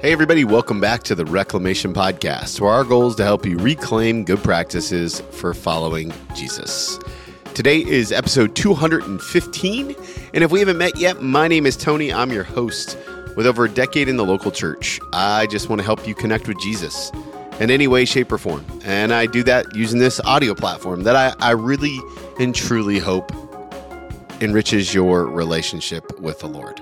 Hey, everybody, welcome back to the Reclamation Podcast, where our goal is to help you reclaim good practices for following Jesus. Today is episode 215, and if we haven't met yet, my name is Tony. I'm your host. With over a decade in the local church, I just want to help you connect with Jesus in any way, shape, or form. And I do that using this audio platform that I, I really and truly hope enriches your relationship with the Lord.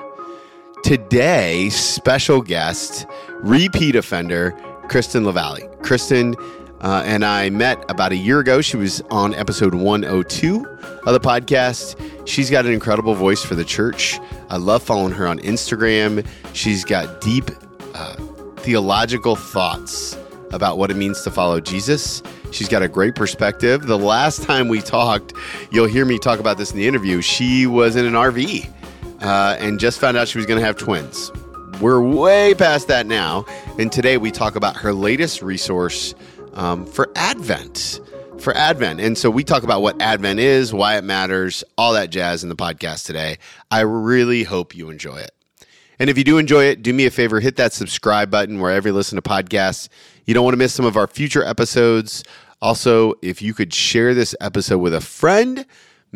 Today, special guest, repeat offender, Kristen LaValley. Kristen uh, and I met about a year ago. She was on episode 102 of the podcast. She's got an incredible voice for the church. I love following her on Instagram. She's got deep uh, theological thoughts about what it means to follow Jesus. She's got a great perspective. The last time we talked, you'll hear me talk about this in the interview, she was in an RV uh, and just found out she was going to have twins. We're way past that now. And today we talk about her latest resource um, for Advent. For Advent. And so we talk about what Advent is, why it matters, all that jazz in the podcast today. I really hope you enjoy it. And if you do enjoy it, do me a favor, hit that subscribe button wherever you listen to podcasts. You don't want to miss some of our future episodes. Also, if you could share this episode with a friend,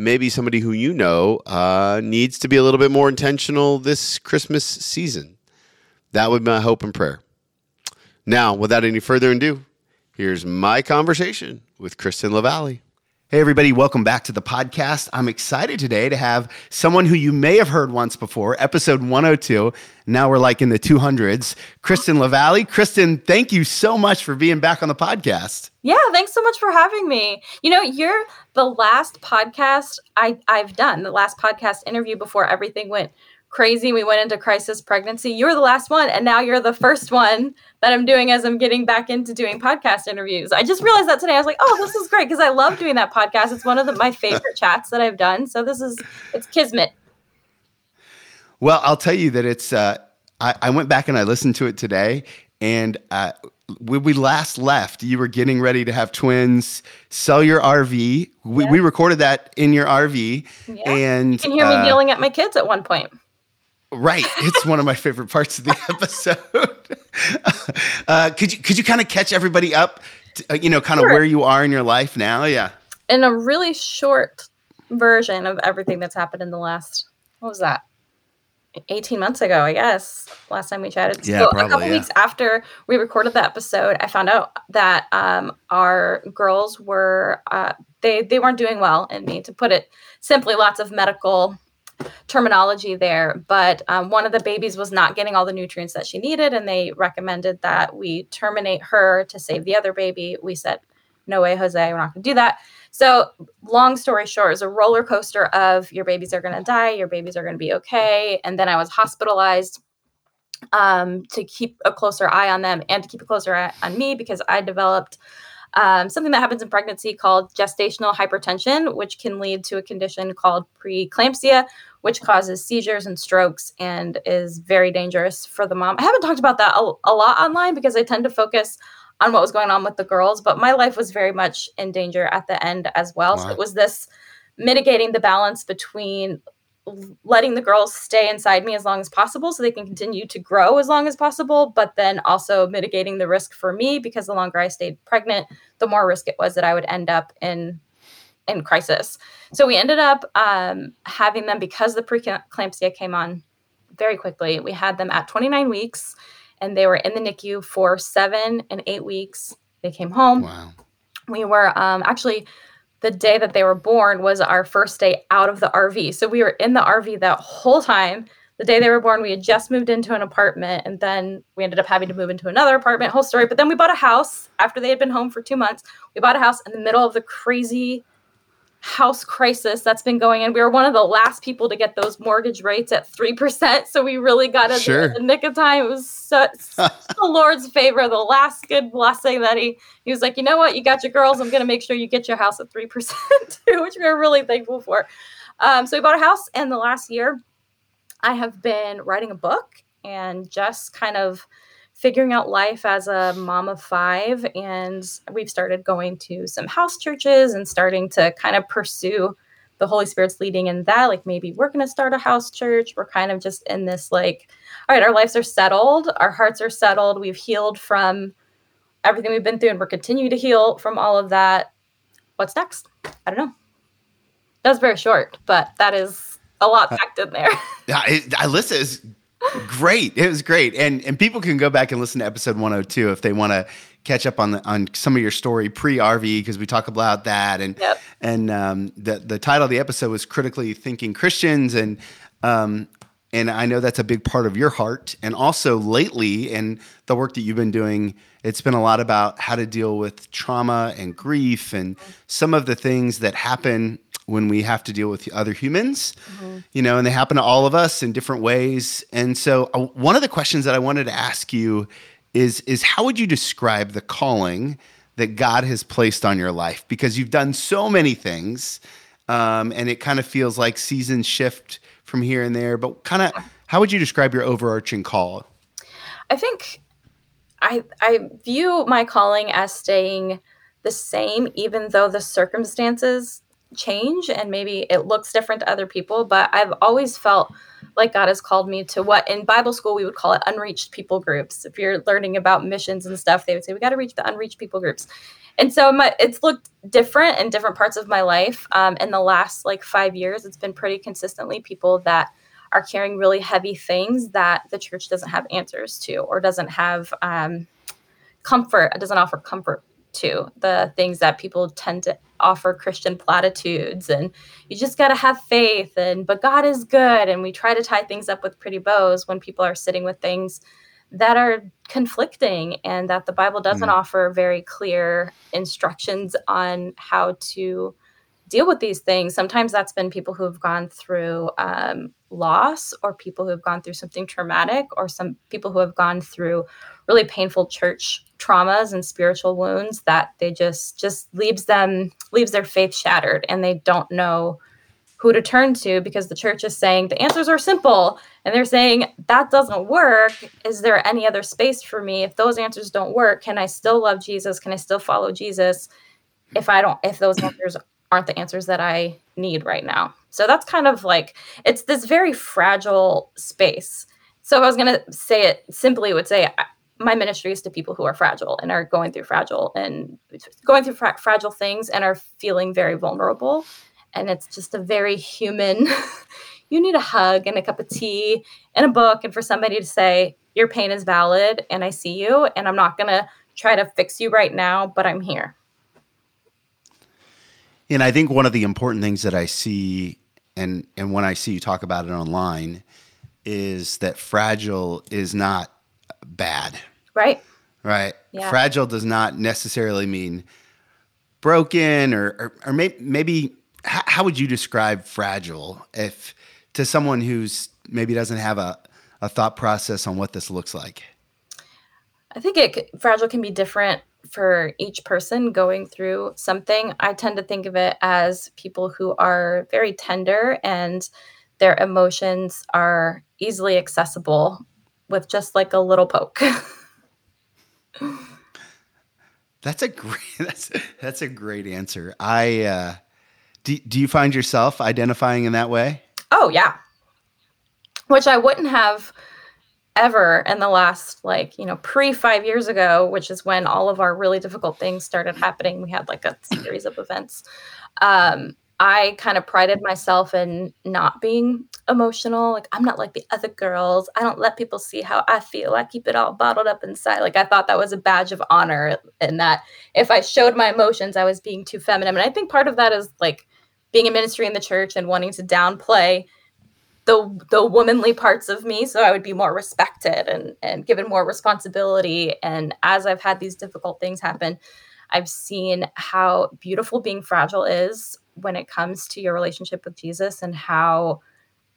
maybe somebody who you know uh, needs to be a little bit more intentional this Christmas season. That would be my hope and prayer. Now, without any further ado, here's my conversation with Kristen LaValley. Hey, everybody, welcome back to the podcast. I'm excited today to have someone who you may have heard once before, episode 102. Now we're like in the 200s. Kristen LaValley. Kristen, thank you so much for being back on the podcast. Yeah, thanks so much for having me. You know, you're the last podcast I, I've done, the last podcast interview before everything went crazy. We went into crisis pregnancy. You were the last one, and now you're the first one that I'm doing as I'm getting back into doing podcast interviews. I just realized that today. I was like, oh, this is great because I love doing that podcast. It's one of the, my favorite chats that I've done. So this is it's kismet. Well, I'll tell you that it's. Uh, I, I went back and I listened to it today, and uh, when we last left, you were getting ready to have twins, sell your RV. We, yeah. we recorded that in your RV, yeah. and you can hear uh, me yelling at my kids at one point. Right, it's one of my favorite parts of the episode. uh, could you could you kind of catch everybody up? To, uh, you know, kind of sure. where you are in your life now. Yeah. In a really short version of everything that's happened in the last what was that 18 months ago, I guess, last time we chatted. Yeah, so probably, a couple yeah. weeks after we recorded the episode, I found out that um, our girls were uh, they they weren't doing well in me, to put it simply. Lots of medical terminology there, but um, one of the babies was not getting all the nutrients that she needed, and they recommended that we terminate her to save the other baby. We said, "No way, Jose, we're not going to do that." So, long story short, is a roller coaster of your babies are going to die, your babies are going to be okay, and then I was hospitalized um, to keep a closer eye on them and to keep a closer eye on me because I developed um, something that happens in pregnancy called gestational hypertension, which can lead to a condition called preeclampsia, which causes seizures and strokes and is very dangerous for the mom. I haven't talked about that a, a lot online because I tend to focus on what was going on with the girls, but my life was very much in danger at the end as well. Wow. So it was this mitigating the balance between letting the girls stay inside me as long as possible so they can continue to grow as long as possible, but then also mitigating the risk for me because the longer I stayed pregnant, the more risk it was that I would end up in in crisis. So we ended up um, having them because the preeclampsia came on very quickly. We had them at 29 weeks and they were in the NICU for seven and eight weeks. They came home. Wow. We were um, actually the day that they were born was our first day out of the RV. So we were in the RV that whole time. The day they were born, we had just moved into an apartment and then we ended up having to move into another apartment, whole story. But then we bought a house after they had been home for two months. We bought a house in the middle of the crazy house crisis that's been going on. We were one of the last people to get those mortgage rates at 3%. So we really got it sure. in the nick of time. It was such the Lord's favor, the last good blessing that he, he was like, you know what? You got your girls. I'm going to make sure you get your house at 3% too, which we are really thankful for. Um, so we bought a house in the last year. I have been writing a book and just kind of figuring out life as a mom of five. And we've started going to some house churches and starting to kind of pursue the Holy Spirit's leading in that. Like maybe we're going to start a house church. We're kind of just in this like, all right, our lives are settled, our hearts are settled, we've healed from everything we've been through, and we're continuing to heal from all of that. What's next? I don't know. That's very short, but that is a lot uh, packed in there. Yeah, I listen. Great. It was great, and and people can go back and listen to episode 102 if they want to catch up on the, on some of your story pre RV because we talk about that and yep. and um, the the title of the episode was critically thinking Christians and um, and I know that's a big part of your heart and also lately and the work that you've been doing it's been a lot about how to deal with trauma and grief and some of the things that happen when we have to deal with other humans mm-hmm. you know and they happen to all of us in different ways and so uh, one of the questions that I wanted to ask you is is how would you describe the calling that God has placed on your life? Because you've done so many things, um, and it kind of feels like seasons shift from here and there. But kind of, how would you describe your overarching call? I think I I view my calling as staying the same, even though the circumstances change and maybe it looks different to other people. But I've always felt like God has called me to what in Bible school we would call it unreached people groups. If you're learning about missions and stuff, they would say we got to reach the unreached people groups. And so my, it's looked different in different parts of my life. Um, in the last like five years, it's been pretty consistently people that are carrying really heavy things that the church doesn't have answers to or doesn't have um, comfort, it doesn't offer comfort to the things that people tend to offer Christian platitudes and you just got to have faith and but God is good and we try to tie things up with pretty bows when people are sitting with things that are conflicting and that the Bible doesn't mm. offer very clear instructions on how to deal with these things. Sometimes that's been people who have gone through um, loss or people who have gone through something traumatic or some people who have gone through really painful church traumas and spiritual wounds that they just just leaves them leaves their faith shattered and they don't know who to turn to because the church is saying the answers are simple and they're saying that doesn't work. Is there any other space for me? If those answers don't work can i still love jesus? Can i still follow jesus if i don't if those answers aren't the answers that i need right now? So that's kind of like it's this very fragile space. So if i was going to say it simply would say my ministry is to people who are fragile and are going through fragile and going through fra- fragile things and are feeling very vulnerable. And it's just a very human you need a hug and a cup of tea and a book and for somebody to say your pain is valid and i see you and i'm not going to try to fix you right now but i'm here. And i think one of the important things that i see and and when i see you talk about it online is that fragile is not bad Right. Right. Yeah. Fragile does not necessarily mean broken or, or, or maybe, maybe how, how would you describe fragile if to someone who's maybe doesn't have a, a thought process on what this looks like? I think it fragile can be different for each person going through something. I tend to think of it as people who are very tender and their emotions are easily accessible with just like a little poke. That's a great that's that's a great answer. I uh do, do you find yourself identifying in that way? Oh yeah. Which I wouldn't have ever in the last like, you know, pre 5 years ago, which is when all of our really difficult things started happening. We had like a series of events. Um I kind of prided myself in not being emotional. Like, I'm not like the other girls. I don't let people see how I feel. I keep it all bottled up inside. Like, I thought that was a badge of honor, and that if I showed my emotions, I was being too feminine. And I think part of that is like being a ministry in the church and wanting to downplay the the womanly parts of me so I would be more respected and and given more responsibility and as I've had these difficult things happen I've seen how beautiful being fragile is when it comes to your relationship with Jesus and how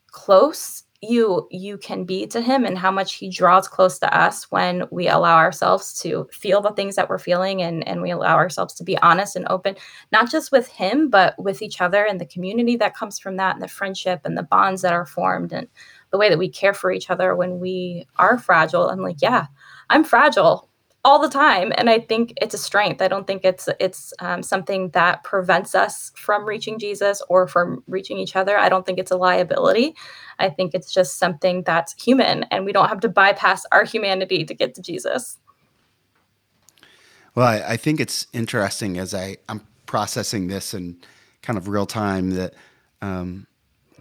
close you you can be to him and how much he draws close to us when we allow ourselves to feel the things that we're feeling and and we allow ourselves to be honest and open not just with him but with each other and the community that comes from that and the friendship and the bonds that are formed and the way that we care for each other when we are fragile. I'm like yeah i'm fragile all the time and i think it's a strength. I don't think it's it's um, something that prevents us from reaching jesus or from reaching each other. I don't think it's a liability. I think it's just something that's human and we don't have to bypass our humanity to get to jesus. Well i, I think it's interesting as i i'm processing this in kind of real time that um,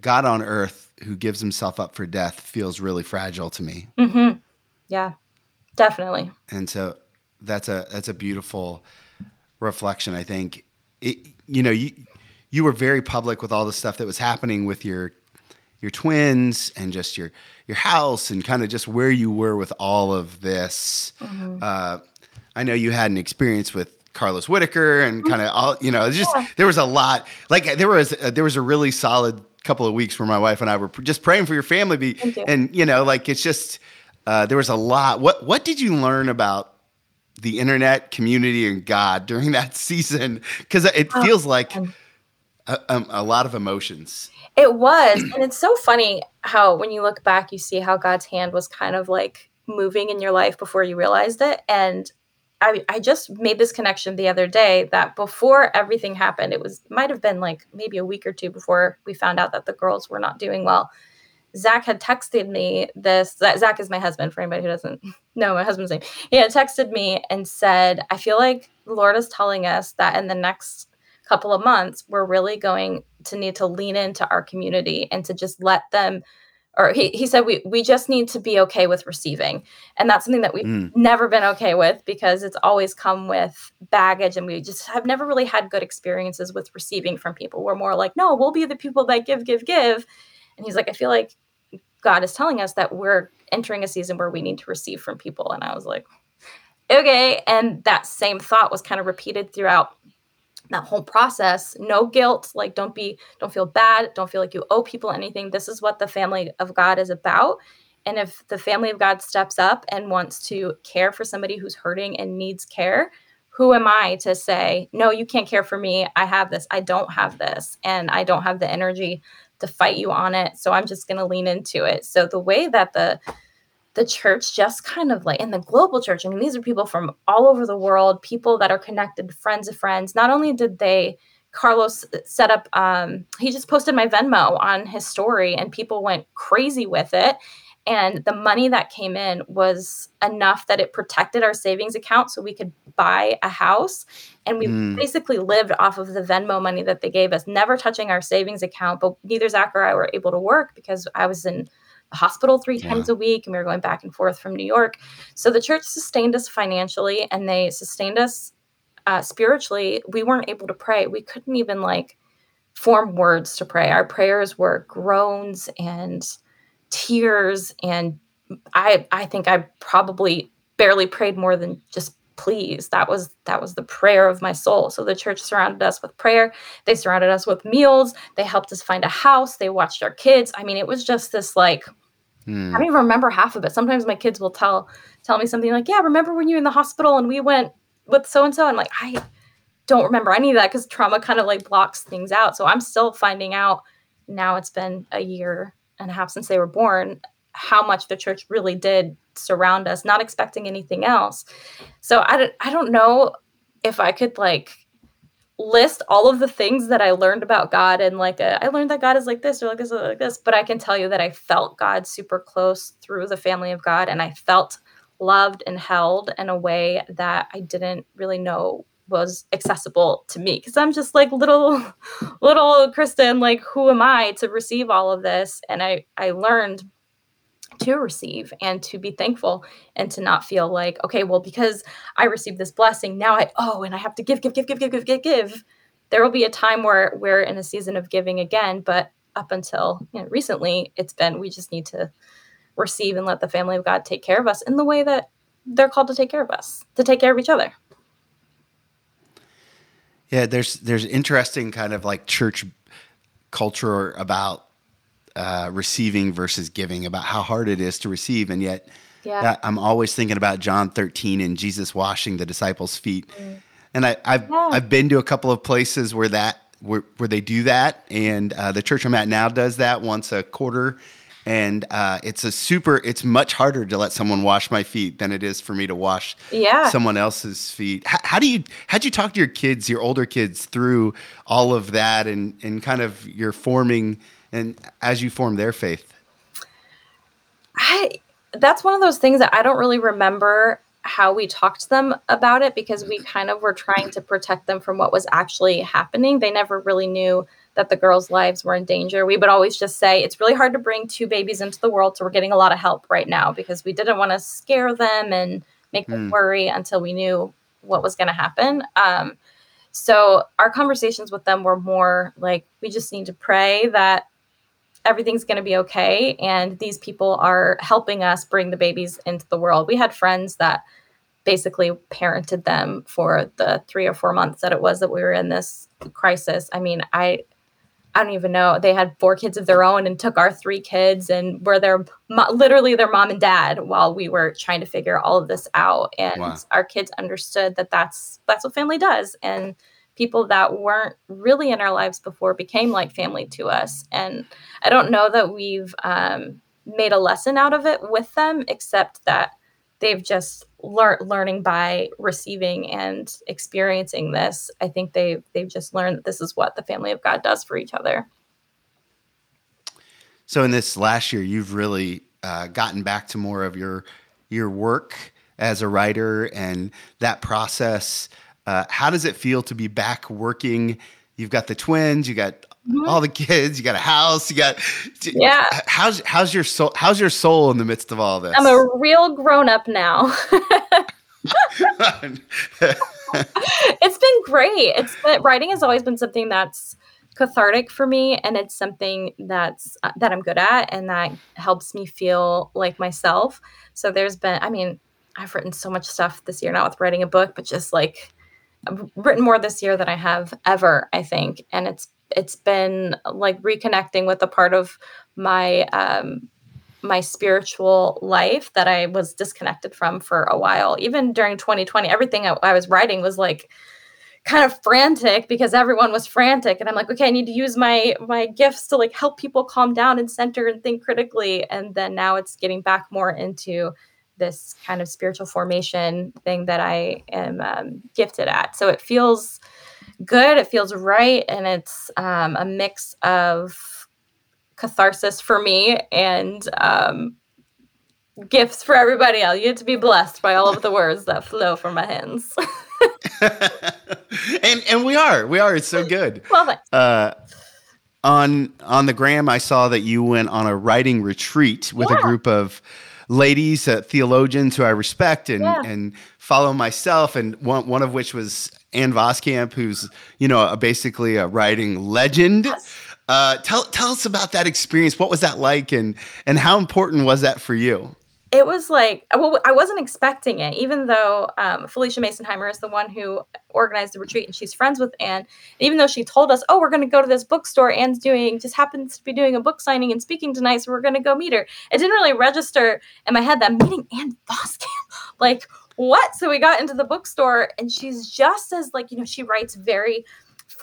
god on earth who gives himself up for death feels really fragile to me. Mm-hmm. yeah Definitely. And so that's a that's a beautiful reflection. I think it, you know you you were very public with all the stuff that was happening with your your twins and just your your house and kind of just where you were with all of this. Mm-hmm. Uh, I know you had an experience with Carlos Whitaker and kind of all you know. Just yeah. there was a lot. Like there was uh, there was a really solid couple of weeks where my wife and I were just praying for your family. Be, you. And you know, like it's just uh, there was a lot. What what did you learn about the internet community and God during that season? Because it oh, feels like a, a, um, a, lot of emotions. It was, and it's so funny how when you look back, you see how God's hand was kind of like moving in your life before you realized it. And I, I just made this connection the other day that before everything happened, it was might have been like maybe a week or two before we found out that the girls were not doing well Zach had texted me this. Zach is my husband, for anybody who doesn't know my husband's name. He had texted me and said, I feel like the Lord is telling us that in the next couple of months, we're really going to need to lean into our community and to just let them, or he, he said, we, we just need to be okay with receiving. And that's something that we've mm. never been okay with because it's always come with baggage and we just have never really had good experiences with receiving from people. We're more like, no, we'll be the people that give, give, give. And he's like, I feel like God is telling us that we're entering a season where we need to receive from people. And I was like, okay. And that same thought was kind of repeated throughout that whole process. No guilt. Like, don't be, don't feel bad. Don't feel like you owe people anything. This is what the family of God is about. And if the family of God steps up and wants to care for somebody who's hurting and needs care, who am I to say, no, you can't care for me? I have this. I don't have this. And I don't have the energy to fight you on it. So I'm just going to lean into it. So the way that the the church just kind of like in the global church, I mean, these are people from all over the world, people that are connected, friends of friends. Not only did they Carlos set up, um, he just posted my Venmo on his story, and people went crazy with it and the money that came in was enough that it protected our savings account so we could buy a house. And we mm. basically lived off of the venmo money that they gave us never touching our savings account. But neither zach or i were able to work because i was in the hospital three yeah. times a week and we were going back and forth from new york. So the church sustained us financially and they sustained us uh, spiritually. We weren't able to pray. We couldn't even like form words to pray. Our prayers were groans and tears and I I think I probably barely prayed more than just please. That was that was the prayer of my soul. So the church surrounded us with prayer. They surrounded us with meals. They helped us find a house. They watched our kids. I mean it was just this like hmm. i don't even remember half of it. Sometimes my kids will tell tell me something like yeah remember when you were in the hospital and we went with so and so and like i don't remember. Any of that because trauma kind of like blocks things out. So i'm still finding out now it's been a year and a half since they were born how much the church really did surround us not expecting anything else. So i don't, I don't know if i could like list all of the things that i learned about god and like a, I learned that god is like this or like this or like this but i can tell you that i felt god super close through the family of god and i felt loved and held in a way that i didn't really know was accessible to me because I'm just like little, little Kristen, like who am I to receive all of this? And I, I learned to receive and to be thankful and to not feel like, okay, well, because I received this blessing, now I, oh, and I have to give, give, give, give, give, give, give, give. There will be a time where we're in a season of giving again, but up until you know, recently, it's been we just need to receive and let the family of God take care of us in the way that they're called to take care of us, to take care of each other yeah, there's there's interesting kind of like church culture about uh, receiving versus giving, about how hard it is to receive, and yet yeah. I'm always thinking about John 13 and Jesus washing the disciples' feet. Mm. And I, have yeah. I've been to a couple of places where that where, where they do that, and uh, the church I'm at now does that once a quarter. And uh, it's a super. It's much harder to let someone wash my feet than it is for me to wash Yeah. someone else's feet. How, how do you how'd you talk to your kids, your older kids, through all of that and and kind of your forming and as you form their faith? I that's one of those things that I don't really remember how we talked to them about it because we kind of were trying to protect them from what was actually happening. They never really knew that the girls' lives were in danger. We would always just say it's really hard to bring two babies into the world, so we're getting a lot of help right now because we didn't want to scare them and make them Mm. worry until we knew what was going to happen. Um, so our conversations with them were more like we just need to pray that everything's going to be okay and these people are helping us bring the babies into the world we had friends that basically parented them for the three or four months that it was that we were in this crisis i mean i i don't even know they had four kids of their own and took our three kids and were their literally their mom and dad while we were trying to figure all of this out. And Wow. our kids understood that that's that's what family does. And people that weren't really in our lives before became like family to us. And I don't know that we've um, made a lesson out of it with them, except that they've just learned learning by receiving and experiencing this. I think they they've just learned that this is what the family of God does for each other. So in this last year, you've really uh, gotten back to more of your your work as a writer and that process. Uh, how does it feel to be back working? You've got the twins, you got Mhm. all the kids, you got a house, you got Yeah. How's how's your soul? How's your soul in the midst of all this? I'm a real grown up now. it's been great. It's been writing has always been something that's cathartic for me and it's something that's uh, that I'm good at and that helps me feel like myself. So there's been I mean, I've written so much stuff this year not with writing a book, but just like I've written more this year than I have ever, I think. And it's it's been like reconnecting with a part of my um my spiritual life that I was disconnected from for a while. Even during 2020, everything I, I was writing was like kind of frantic because everyone was frantic and I'm like, okay, I need to use my my gifts to like help people calm down and center and think critically. And then now it's getting back more into this kind of spiritual formation thing that I am um, gifted at. So it feels good, it feels right, and it's um, a mix of catharsis for me and um, gifts for everybody else. You get to be blessed by all of the words that flow from my hands. and and we are we are. It's so good. well, thanks. Uh, on on the gram, I saw that you went on a writing retreat with a group of ladies, uh, theologians who I respect and Yeah. and follow myself, and one one of which was Ann Voskamp, who's you know a, basically a writing legend. Uh, tell tell us about that experience. What was that like, and and how important was that for you? It was like well i wasn't expecting it even though um, felicia masonheimer is the one who organized the retreat and she's friends with Ann even though she told us oh we're going to go to this bookstore Ann's doing just happens to be doing a book signing and speaking tonight so we're going to go meet her it didn't really register in my head that I'm meeting Ann Voskamp. like what so we got into the bookstore and she's just as like you know she writes very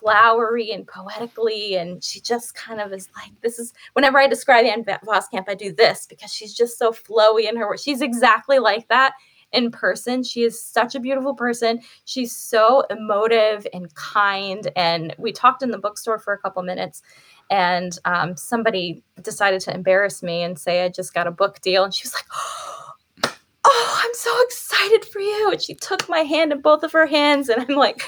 flowery and poetically and she just kind of is like this is whenever i describe Ann Voskamp i do this because she's just so flowy in her work she's exactly like that in person. She is such a beautiful person. She's so emotive and kind and we talked in the bookstore for a couple minutes and um, somebody decided to embarrass me and say i just got a book deal and she was like oh i'm so excited for you and she took my hand in both of her hands and i'm like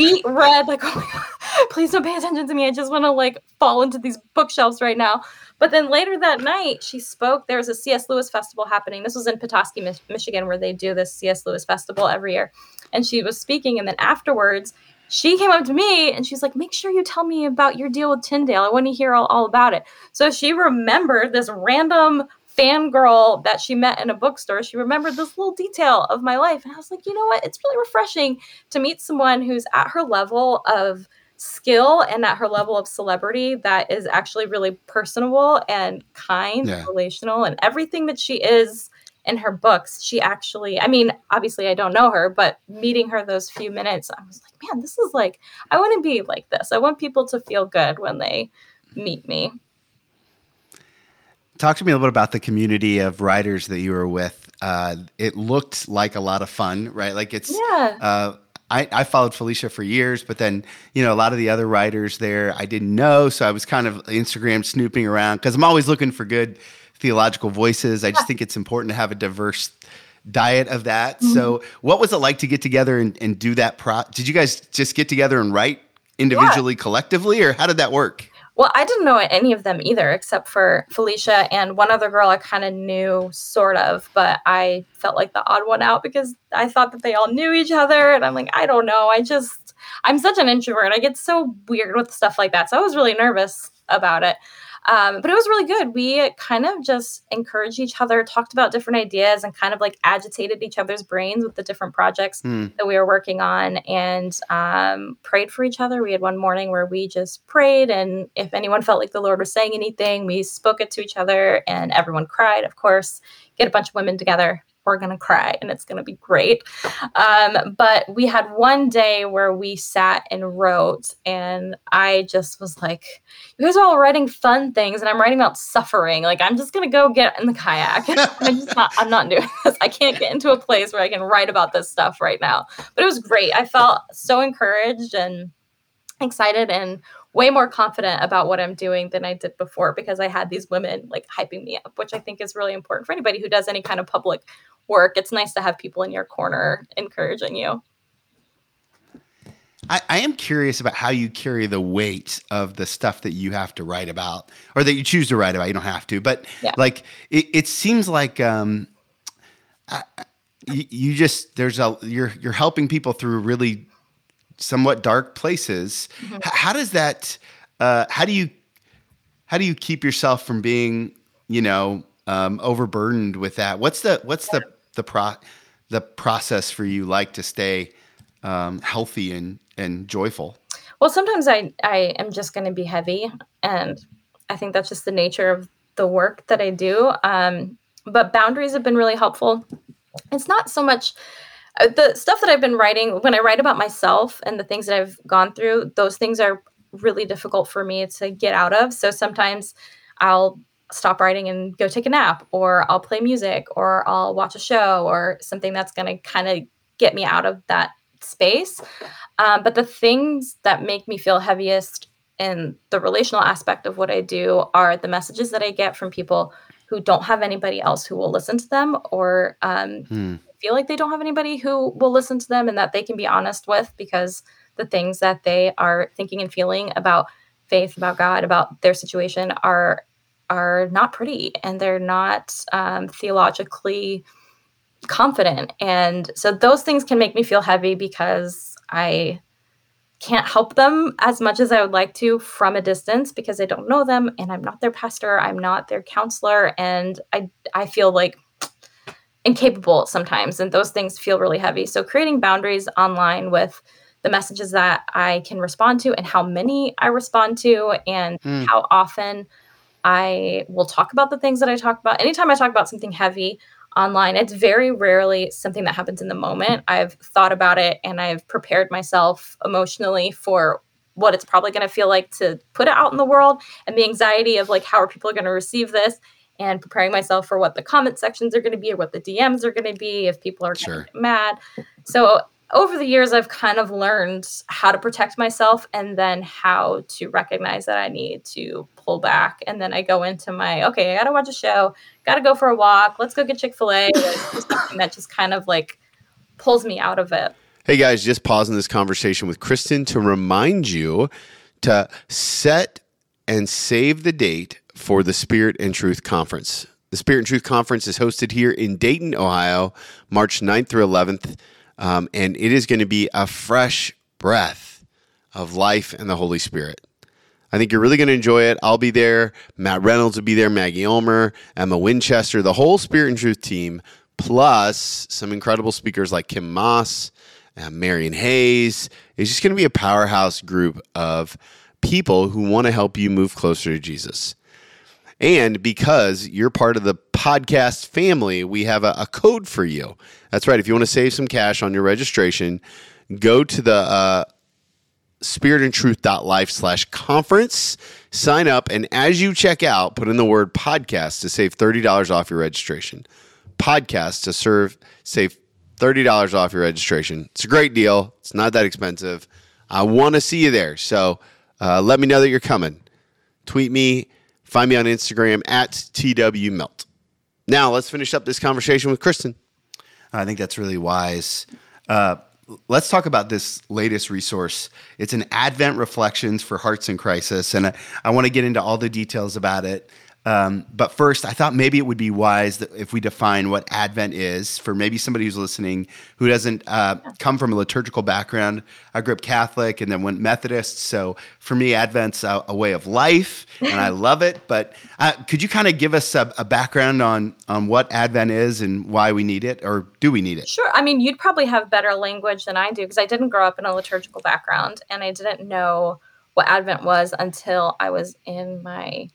beet red like oh please don't pay attention to me. I just want to like fall into these bookshelves right now. But then later that night she spoke. There was a cs lewis festival happening. This was in petoskey Mich- michigan where they do this cs lewis festival every year. And she was speaking and then afterwards she came up to me and she's like make sure you tell me about your deal with tyndale. I want to hear all, all about it. So she remembered this random fangirl that she met in a bookstore she remembered this little detail of my life. And i was like you know what? It's really refreshing to meet someone who's at her level of skill and at her level of celebrity that is actually really personable and kind Yeah. and relational and everything that she is in her books she actually i mean obviously i don't know her but meeting her those few minutes i was like man this is like i want to be like this. I want people to feel good when they meet me talk to me a little bit about the community of writers that you were with. Uh, it looked like a lot of fun, right? Like it's Yeah. uh, I, I followed Felicia for years, but then you know a lot of the other writers there I didn't know, so I was kind of Instagram snooping around because I'm always looking for good theological voices. I just think it's important to have a diverse diet of that. Mm-hmm. So, what was it like to get together and, and do that? Pro- Did you guys just get together and write individually, collectively, or how did that work? Well, I didn't know any of them either, except for Felicia and one other girl I kind of knew, sort of, but I felt like the odd one out because I thought that they all knew each other. And I'm like, I don't know. I just, I'm such an introvert. I get so weird with stuff like that. So I was really nervous about it. Um, but it was really good. We kind of just encouraged each other, talked about different ideas, and kind of like agitated each other's brains with the different projects Hmm. that we were working on and um, prayed for each other. We had one morning where we just prayed, and if anyone felt like the Lord was saying anything, we spoke it to each other, and everyone cried, of course. Get a bunch of women together. We're going to cry, and it's going to be great. Um, but we had one day where we sat and wrote, and I just was like, You guys are all writing fun things, and I'm writing about suffering. Like, I'm just going to go get in the kayak. I'm just not, I'm not doing this. I can't get into a place where I can write about this stuff right now but it was great. I felt so encouraged and excited and way more confident about what I'm doing than I did before because I had these women like hyping me up, which I think is really important for anybody who does any kind of public work. It's nice to have people in your corner encouraging you. I, I am curious about how you carry the weight of the stuff that you have to write about or that you choose to write about. You don't have to, but Yeah. like it, it seems like um, I, you, you just there's a you're you're helping people through really somewhat dark places. H- how does that? Uh, how do you how do you keep yourself from being you know um, overburdened with that? What's the what's the the pro the process for you like to stay um, healthy and and joyful? Well, sometimes I I am just going to be heavy, and I think that's just the nature of the work that I do. Um, but boundaries have been really helpful. It's not so much the stuff that I've been writing when I write about myself and the things that I've gone through. Those things are really difficult for me to get out of. So sometimes I'll stop writing and go take a nap, or I'll play music, or I'll watch a show, or something that's going to kind of get me out of that space. Um, but the things that make me feel heaviest in the relational aspect of what I do are the messages that I get from people who don't have anybody else who will listen to them or um, Hmm. Feel like they don't have anybody who will listen to them and that they can be honest with because the things that they are thinking and feeling about faith, about God, about their situation are are not pretty and they're not um, theologically confident. And so those things can make me feel heavy because I can't help them as much as I would like to from a distance because I don't know them and I'm not their pastor, I'm not their counselor, and I I feel like incapable sometimes and those things feel really heavy. So creating boundaries online with the messages that I can respond to and how many I respond to and Hmm. how often I will talk about the things that I talk about. Anytime I talk about something heavy online, it's very rarely something that happens in the moment. I've thought about it and I've prepared myself emotionally for what it's probably going to feel like to put it out in the world and the anxiety of like how are people going to receive this and preparing myself for what the comment sections are going to be or what the DMs are going to be if people are Sure. mad. So over the years I've kind of learned how to protect myself and then how to recognize that I need to pull back and then I go into my okay, I got to watch a show, got to go for a walk, let's go get Chick-fil-A, like, something that just kind of like pulls me out of it. Hey guys, just pausing this conversation with Kristen to remind you to set and save the date for the Spirit and Truth Conference. The Spirit and Truth Conference is hosted here in Dayton, Ohio, March 9th through 11th. Um, and it is going to be a fresh breath of life and the Holy Spirit. I think you're really going to enjoy it. I'll be there. Matt Reynolds will be there. Maggie Ulmer, Emma Winchester, the whole Spirit and Truth team, plus some incredible speakers like Kim Moss, Marion Hayes. It's just going to be a powerhouse group of people who want to help you move closer to Jesus. And because you're part of the podcast family, we have a, a code for you. That's right. If you want to save some cash on your registration, go to the uh, spiritandtruth.life slash conference. Sign up, and as you check out, put in the word podcast to save $30 off your registration. Podcast to serve save $30 off your registration. It's a great deal. It's not that expensive. I want to see you there. So uh, let me know that you're coming. Tweet me, find me on Instagram at TWMelt. Now let's finish up this conversation with Kristen. I think that's really wise. Uh, let's talk about this latest resource. It's an Advent Reflections for Hearts in Crisis, and I, I want to get into all the details about it. Um, but first, I thought maybe it would be wise that if we define what Advent is for maybe somebody who's listening who doesn't uh, come from a liturgical background. I grew up Catholic and then went Methodist. So for me, Advent's a, a way of life and I love it. But uh, could you kind of give us a, a, background on, on what Advent is and why we need it or do we need it? Sure. I mean, you'd probably have better language than I do because I didn't grow up in a liturgical background and I didn't know what Advent was until I was in my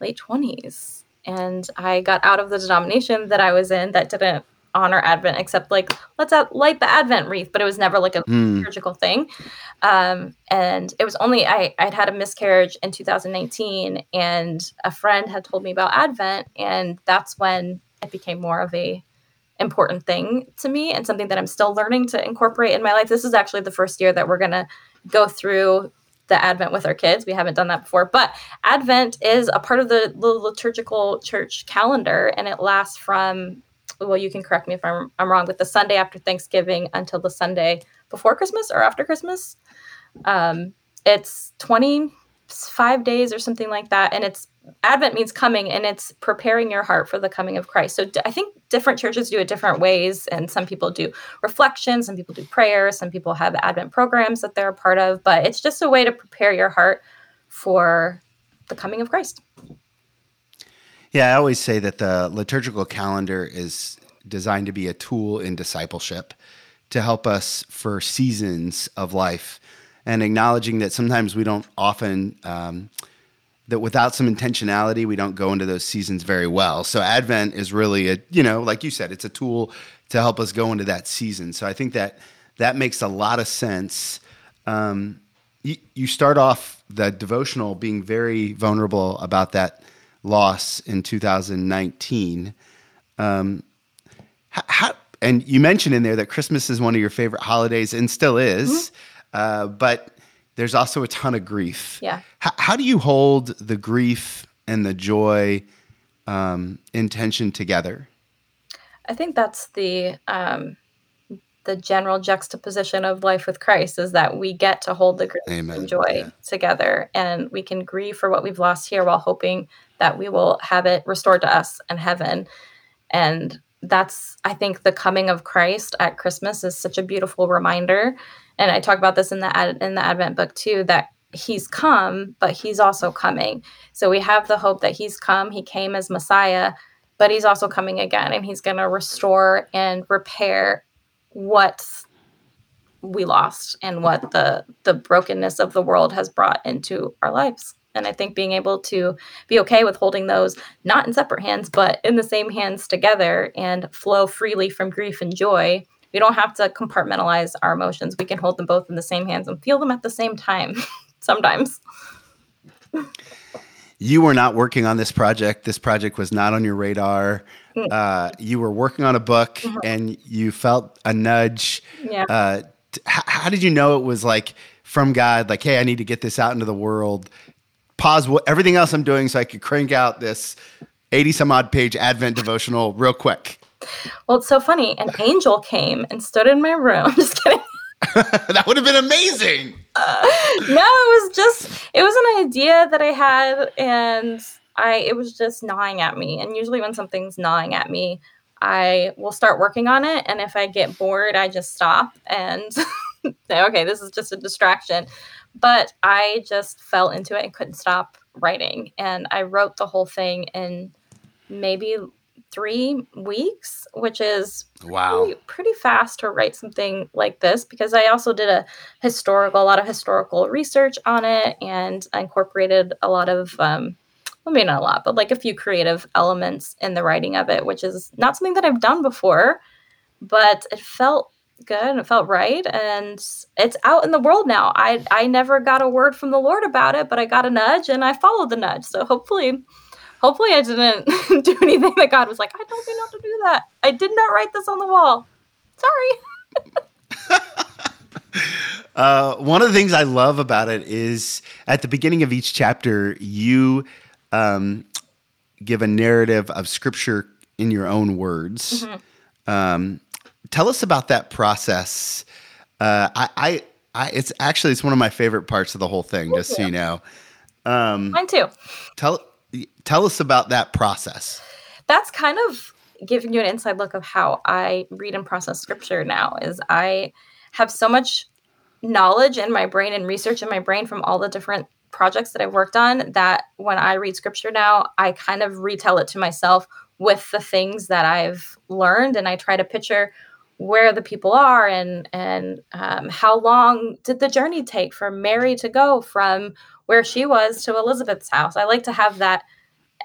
late 20s and I got out of the denomination that I was in that didn't honor Advent except like let's light the Advent wreath, but it was never like a mm. liturgical thing. Um, and it was only I I'd had a miscarriage in 2019, and a friend had told me about Advent, and that's when it became more of a important thing to me and something that I'm still learning to incorporate in my life. This is actually the first year that we're gonna go through the Advent with our kids. We haven't done that before, but Advent is a part of the, the liturgical church calendar, and it lasts from well, you can correct me if I'm, I'm wrong, but the Sunday after Thanksgiving until the Sunday before Christmas or after Christmas. Um, it's 25 days or something like that, and it's Advent means coming, and it's preparing your heart for the coming of Christ. So I think different churches do it different ways, and some people do reflection, some people do prayer, some people have Advent programs that they're a part of, but it's just a way to prepare your heart for the coming of Christ. Yeah, I always say that the liturgical calendar is designed to be a tool in discipleship to help us for seasons of life and acknowledging that sometimes we don't often um, that without some intentionality, we don't go into those seasons very well. So Advent is really a, you know, like you said, it's a tool to help us go into that season. So I think that that makes a lot of sense. Um, you, you start off the devotional being very vulnerable about that loss in 2019. Um, how, and you mentioned in there that Christmas is one of your favorite holidays and still is, mm-hmm. uh, but there's also a ton of grief. Yeah. How, how do you hold the grief and the joy um, intention together? I think that's the um, the general juxtaposition of life with Christ is that we get to hold the grief Amen. and joy yeah. together, and we can grieve for what we've lost here while hoping that we will have it restored to us in heaven. And that's I think the coming of Christ at Christmas is such a beautiful reminder and I talk about this in the ad, in the Advent book too that he's come, but he's also coming. So we have the hope that he's come. He came as Messiah, but he's also coming again, and he's going to restore and repair what we lost and what the the brokenness of the world has brought into our lives. And I think being able to be okay with holding those not in separate hands, but in the same hands together and flow freely from grief and joy we don't have to compartmentalize our emotions. We can hold them both in the same hands and feel them at the same time sometimes. you were not working on this project. This project was not on your radar. Mm. Uh, you were working on a book mm-hmm. and you felt a nudge. Yeah. Uh, t- how did you know it was like from God, like, hey, I need to get this out into the world? Pause what, everything else I'm doing so I could crank out this 80 some odd page Advent devotional real quick. Well, it's so funny. An angel came and stood in my room. Just kidding. that would have been amazing. Uh, no, it was just it was an idea that I had and I it was just gnawing at me. And usually when something's gnawing at me, I will start working on it and if I get bored, I just stop and say, okay, this is just a distraction. But I just fell into it and couldn't stop writing. And I wrote the whole thing in maybe three weeks, which is wow pretty, pretty, fast to write something like this because I also did a historical, a lot of historical research on it and I incorporated a lot of, um, well, maybe not a lot, but like a few creative elements in the writing of it, which is not something that I've done before, but it felt good and it felt right and it's out in the world now. I I never got a word from the Lord about it, but I got a nudge and I followed the nudge. So hopefully hopefully I didn't do anything that God was like, I told you not to do that. I did not write this on the wall. Sorry. uh, one of the things I love about it is at the beginning of each chapter, you um, give a narrative of scripture in your own words. Mm-hmm. Um, tell us about that process. Uh, I, I, I, it's actually it's one of my favorite parts of the whole thing. Thank just you. so you know. Um, Mine too. Tell tell us about that process. That's kind of giving you an inside look of how I read and process scripture now. Is I have so much knowledge in my brain and research in my brain from all the different projects that I've worked on that when I read scripture now, I kind of retell it to myself with the things that I've learned and I try to picture where the people are and and um, how long did the journey take for Mary to go from where she was to Elizabeth's house. I like to have that.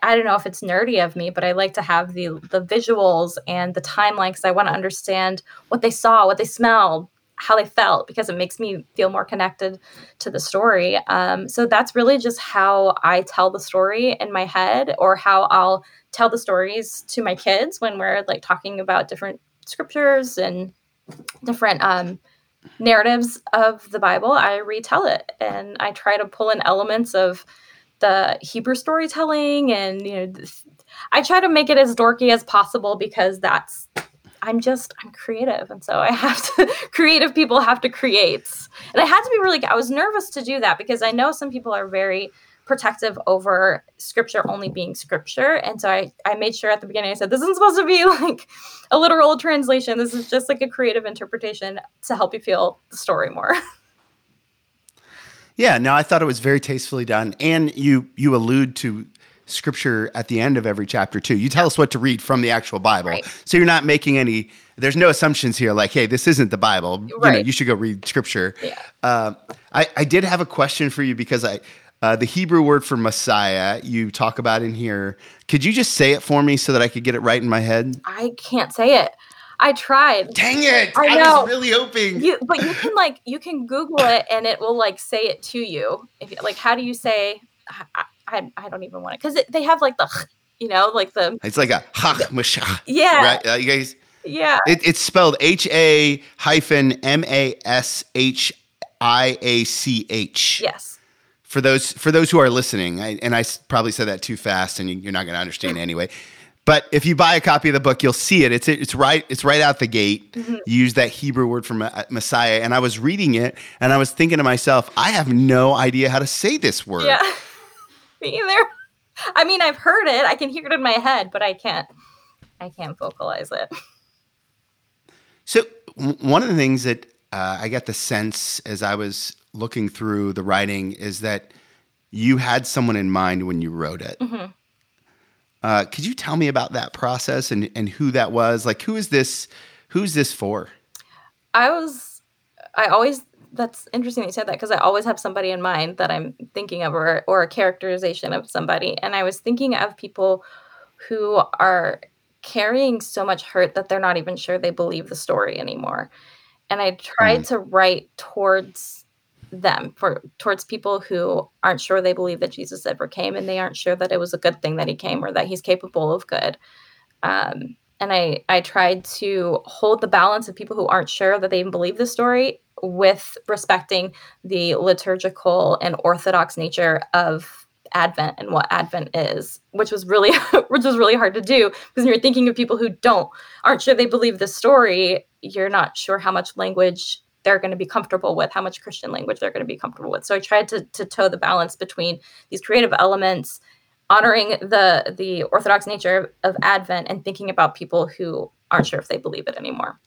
I don't know if it's nerdy of me, but I like to have the the visuals and the timeline because I want to understand what they saw, what they smelled, how they felt, because it makes me feel more connected to the story. Um, so that's really just how I tell the story in my head, or how I'll tell the stories to my kids when we're like talking about different scriptures and different um, narratives of the Bible, I retell it and I try to pull in elements of the Hebrew storytelling and you know I try to make it as dorky as possible because that's I'm just I'm creative and so I have to creative people have to create. And I had to be really I was nervous to do that because I know some people are very protective over scripture only being scripture. And so I, I made sure at the beginning I said, this isn't supposed to be like a literal translation. This is just like a creative interpretation to help you feel the story more. Yeah, no, I thought it was very tastefully done. And you you allude to scripture at the end of every chapter too. You tell us what to read from the actual Bible. Right. So you're not making any there's no assumptions here like, hey, this isn't the Bible. Right. You know, you should go read scripture. Yeah. Uh, I, I did have a question for you because I uh, the Hebrew word for Messiah you talk about in here. Could you just say it for me so that I could get it right in my head? I can't say it. I tried. Dang it! I, know. I was really hoping. You, but you can like you can Google it and it will like say it to you. If like, how do you say? I, I, I don't even want it because they have like the, you know, like the. It's like a ha mashah. Yeah. Right. Uh, you guys. Yeah. It, it's spelled H A hyphen M A S H I A C H. Yes for those for those who are listening, I, and I probably said that too fast, and you, are not going to understand anyway. But if you buy a copy of the book, you'll see it. It's it's right it's right out the gate. Mm-hmm. use that Hebrew word for Messiah, and I was reading it, and I was thinking to myself, I have no idea how to say this word. Yeah, me either. I mean, I've heard it. I can hear it in my head, but I can't. I can't vocalize it. So one of the things that uh, I get the sense as I was looking through the writing is that you had someone in mind when you wrote it. Mm-hmm. Uh, could you tell me about that process and, and who that was? Like, who is this? Who's this for? I was, I always, that's interesting that you said that because I always have somebody in mind that I'm thinking of or, or a characterization of somebody. And I was thinking of people who are carrying so much hurt that they're not even sure they believe the story anymore. And I tried mm. to write towards them for towards people who aren't sure they believe that Jesus ever came and they aren't sure that it was a good thing that he came or that he's capable of good. Um, and I I tried to hold the balance of people who aren't sure that they even believe the story with respecting the liturgical and orthodox nature of Advent and what Advent is, which was really which was really hard to do because you're thinking of people who don't aren't sure they believe the story. You're not sure how much language they're going to be comfortable with, how much Christian language they're going to be comfortable with. So I tried to, to toe the balance between these creative elements, honoring the the Orthodox nature of Advent, and thinking about people who aren't sure if they believe it anymore.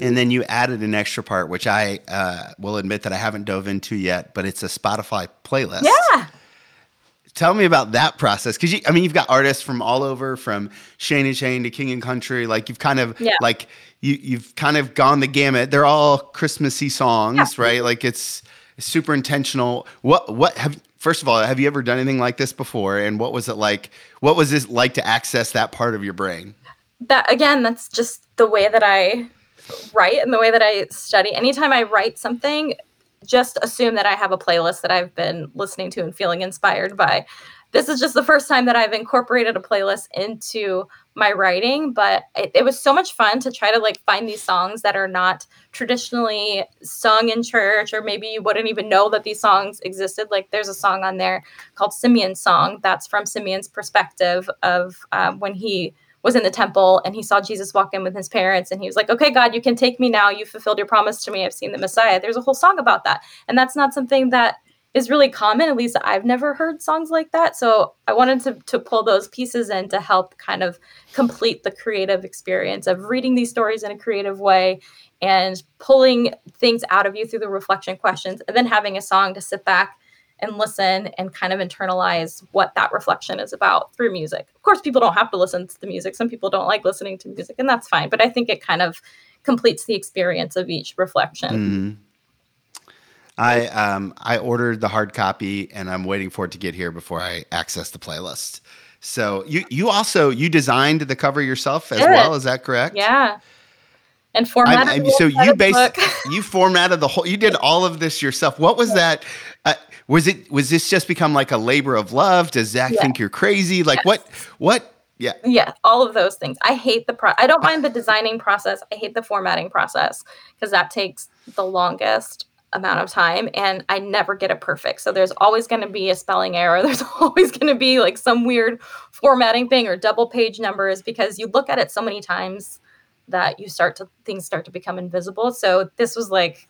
And then you added an extra part, which I uh, will admit that I haven't dove into yet, but it's a Spotify playlist. Yeah. Tell me about that process, because I mean, you've got artists from all over, from Shane and Shane to King and Country. Like you've kind of yeah. like you you've kind of gone the gamut. They're all Christmassy songs, yeah. right? Like it's, super intentional. What what have first of all, have you ever done anything like this before? And what was it like? What was it like to access that part of your brain? that again, that's just the way that I write and the way that I study. Anytime I write something, just assume that I have a playlist that I've been listening to and feeling inspired by. This is just the first time that I've incorporated a playlist into my writing, but it, it, was so much fun to try to like find these songs that are not traditionally sung in church, or maybe you wouldn't even know that these songs existed. Like there's a song on there called Simeon's Song that's from Simeon's perspective of um, when he was in the temple and he saw Jesus walk in with his parents and he was like, "Okay, God, you can take me now. You fulfilled your promise to me. I've seen the Messiah." There's a whole song about that. And that's not something that is really common. At least I've never heard songs like that. So I wanted to to pull those pieces in to help kind of complete the creative experience of reading these stories in a creative way and pulling things out of you through the reflection questions and then having a song to sit back and listen and kind of internalize what that reflection is about through music. Of course, people don't have to listen to the music. Some people don't like listening to music, and that's fine. But I think it kind of completes the experience of each reflection. Mm-hmm. I um, I ordered the hard copy, and I'm waiting for it to get here before I access the playlist. So you you also you designed the cover yourself as well, is that correct? Yeah and formatted. I, I, so you basically you formatted the whole. You did all of this yourself. What was that? Uh, was it was this just become like a labor of love? Does Zach yeah. think you're crazy? Like yes. what what? Yeah. Yeah, all of those things. I hate the pro. I don't mind the designing process. I hate the formatting process because that takes the longest amount of time and I never get it perfect. So there's always going to be a spelling error. There's always going to be like some weird formatting thing or double page numbers because you look at it so many times that you start to things start to become invisible. So this was like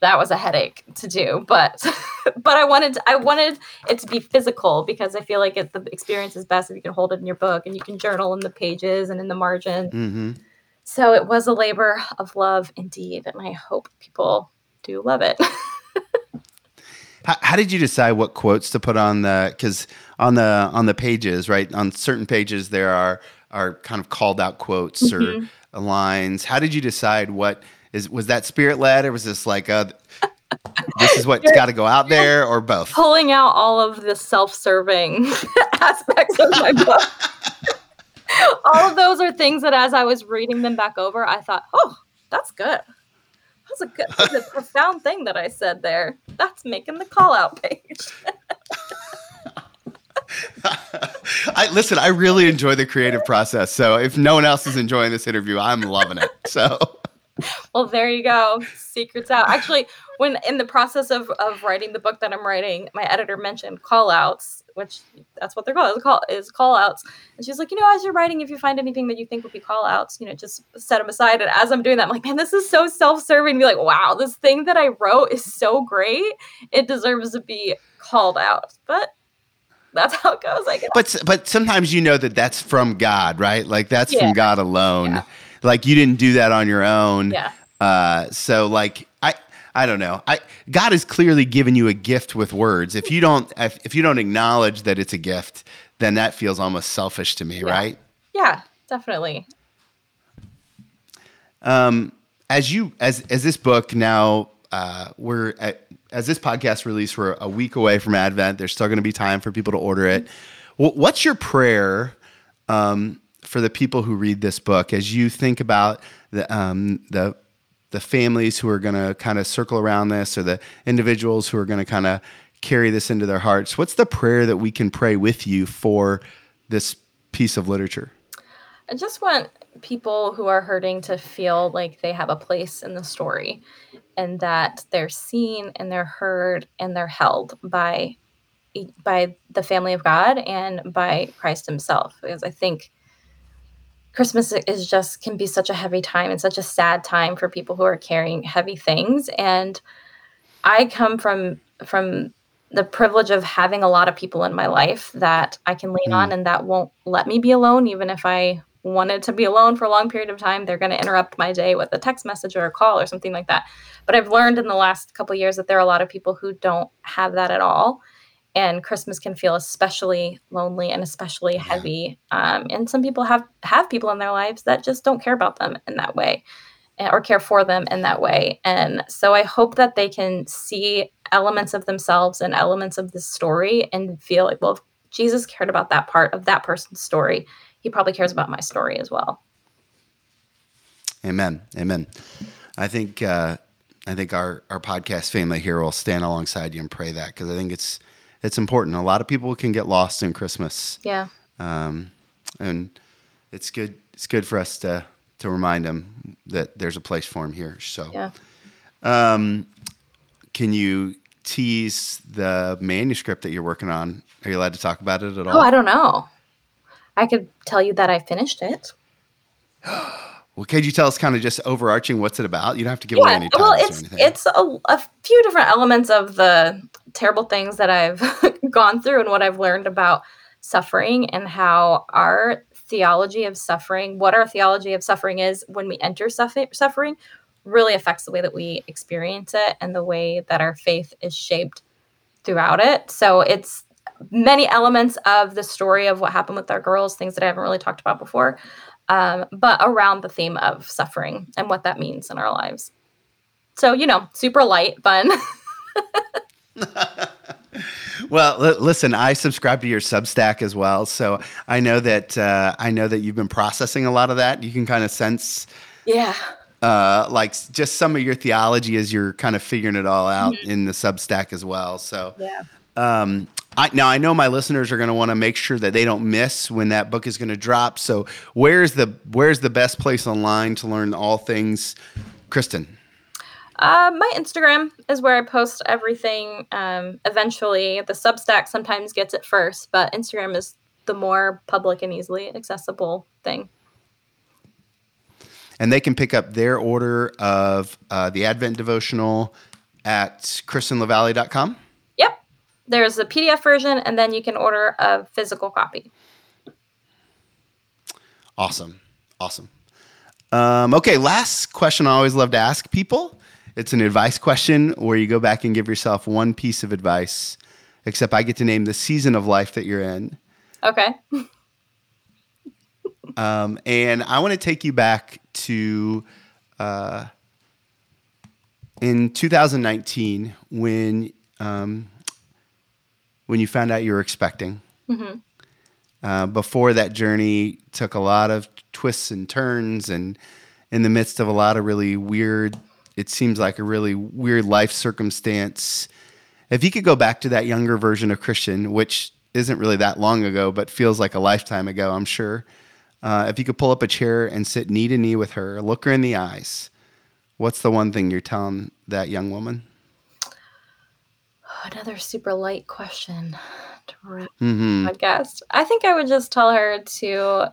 that was a headache to do, but but I wanted I wanted it to be physical because I feel like it, the experience is best if you can hold it in your book and you can journal in the pages and in the margin. Mm-hmm. So it was a labor of love indeed, and I hope people do love it. how, how, did you decide what quotes to put on the? Because on the on the pages, right? On certain pages, there are are kind of called out quotes mm-hmm. or lines. How did you decide what is was that spirit led or was this like a this is what's got to go out there or both? Pulling out all of the self-serving aspects of my book. all of those are things that as I was reading them back over, I thought, "Oh, that's good." That's a good, that's a profound thing that I said there. That's making the call out page. I listen, I really enjoy the creative process. So if no one else is enjoying this interview, I'm loving it. So well, there you go. Secrets out. Actually, when in the process of, of writing the book that I'm writing, my editor mentioned call outs, which that's what they're called, is call is call outs. And she's like, you know, as you're writing, if you find anything that you think would be call outs, you know, just set them aside. And as I'm doing that, I'm like, man, this is so self-serving. Be like, wow, this thing that I wrote is so great. It deserves to be called out. But that's how it goes. I guess. But but sometimes you know that that's from God, right? Like that's yeah. from God alone. Yeah. Like you didn't do that on your own. Yeah. Uh, so like I I don't know. I God has clearly given you a gift with words. If you don't if, if you don't acknowledge that it's a gift, then that feels almost selfish to me, yeah. right? Yeah, definitely. Um, as you as as this book now, uh, we're at as this podcast release, we're a week away from Advent. There's still going to be time for people to order it. What's your prayer um, for the people who read this book as you think about the um, the the families who are going to kind of circle around this, or the individuals who are going to kind of carry this into their hearts? What's the prayer that we can pray with you for this piece of literature? I just want people who are hurting to feel like they have a place in the story and that they're seen and they're heard and they're held by by the family of God and by Christ himself because I think Christmas is just can be such a heavy time and such a sad time for people who are carrying heavy things and I come from from the privilege of having a lot of people in my life that I can lean mm. on and that won't let me be alone even if I wanted to be alone for a long period of time, they're going to interrupt my day with a text message or a call or something like that. But I've learned in the last couple years that there are a lot of people who don't have that at all. And Christmas can feel especially lonely and especially heavy. Um, and some people have have people in their lives that just don't care about them in that way, eh, or care for them in that way. And so I hope that they can see elements of themselves and elements of this story and feel like, well, Jesus cared about that part of that person's story he probably cares about my story as well. Amen. Amen. I think uh, I think our our podcast family here will stand alongside you and pray that because I think it's it's important. A lot of people can get lost in Christmas. Yeah. Um, and it's good. It's good for us to to remind them that there's a place for them here. So, Yeah. um, can you tease the manuscript that you're working on? Are you allowed to talk about it at all? Oh, I don't know. I could tell you that I finished it. well, could you tell us kind of just overarching what's it about? You don't have to give away any titles well, or it's it's a, a few different elements of the terrible things that I've gone through and what I've learned about suffering and how our theology of suffering, what our theology of suffering is when we enter suffer- suffering, really affects the way that we experience it and the way that our faith is shaped throughout it. So it's many elements of the story of what happened with our girls, things that I haven't really talked about before, um, but around the theme of suffering and what that means in our lives. So, you know, super light, fun. Well, li- listen, I subscribe to your Substack as well, so I know that uh, I know that you've been processing a lot of that. You can kind of sense, yeah. uh, like just some of your theology as you're kind of figuring it all out in the Substack as well. So, Yeah. Um, I, now I know my listeners are going to want to make sure that they don't miss when that book is going to drop. So, where's the where's the best place online to learn all things, Kristen? Uh, my Instagram is where I post everything. Um, eventually, the Substack sometimes gets it first, but Instagram is the more public and easily accessible thing. and they can pick up their order of uh, the Advent devotional at kristenlavalley.com. There's a PDF version, and then you can order a physical copy. Awesome. Awesome. Um, okay, last question I always love to ask people. It's an advice question where you go back and give yourself one piece of advice, except I get to name the season of life that you're in. Okay. Um, and I want to take you back to uh, in 2019 when um, when you found out you were expecting. Uh, before that journey took a lot of twists and turns, and in the midst of a lot of really weird, it seems like a really weird life circumstance. If you could go back to that younger version of Kristen, which isn't really that long ago, but feels like a lifetime ago, I'm sure. Uh, if you could pull up a chair and sit knee to knee with her, look her in the eyes, what's the one thing you're telling that young woman? Another super light question to wrap hmm podcast. I think I would just tell her to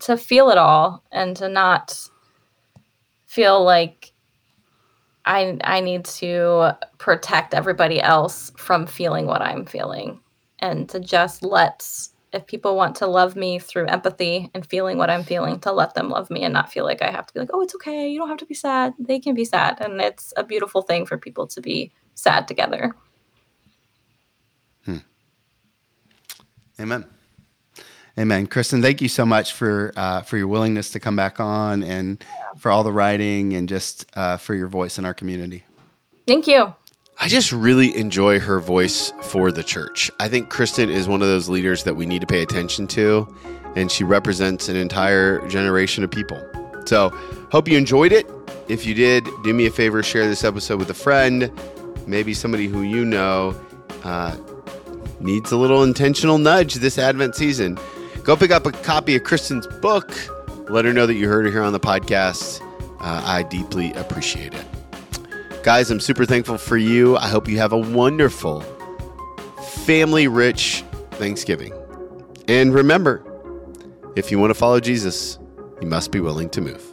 to feel it all and to not feel like I I need to protect everybody else from feeling what I'm feeling and to just let if people want to love me through empathy and feeling what I'm feeling to let them love me and not feel like I have to be like, "Oh, it's okay. You don't have to be sad. They can be sad." And it's a beautiful thing for people to be sad together. Amen. Amen. Kristen, thank you so much for uh, for your willingness to come back on and for all the writing and just uh, for your voice in our community. Thank you. I just really enjoy her voice for the church. I think Kristen is one of those leaders that we need to pay attention to, and she represents an entire generation of people. So, hope you enjoyed it. If you did, do me a favor, share this episode with a friend, maybe somebody who you know uh, needs a little intentional nudge this Advent season. Go pick up a copy of Kristen's book. Let her know that you heard her here on the podcast. Uh, I deeply appreciate it. Guys, I'm super thankful for you. I hope you have a wonderful, family rich Thanksgiving. And remember, if you want to follow Jesus, you must be willing to move.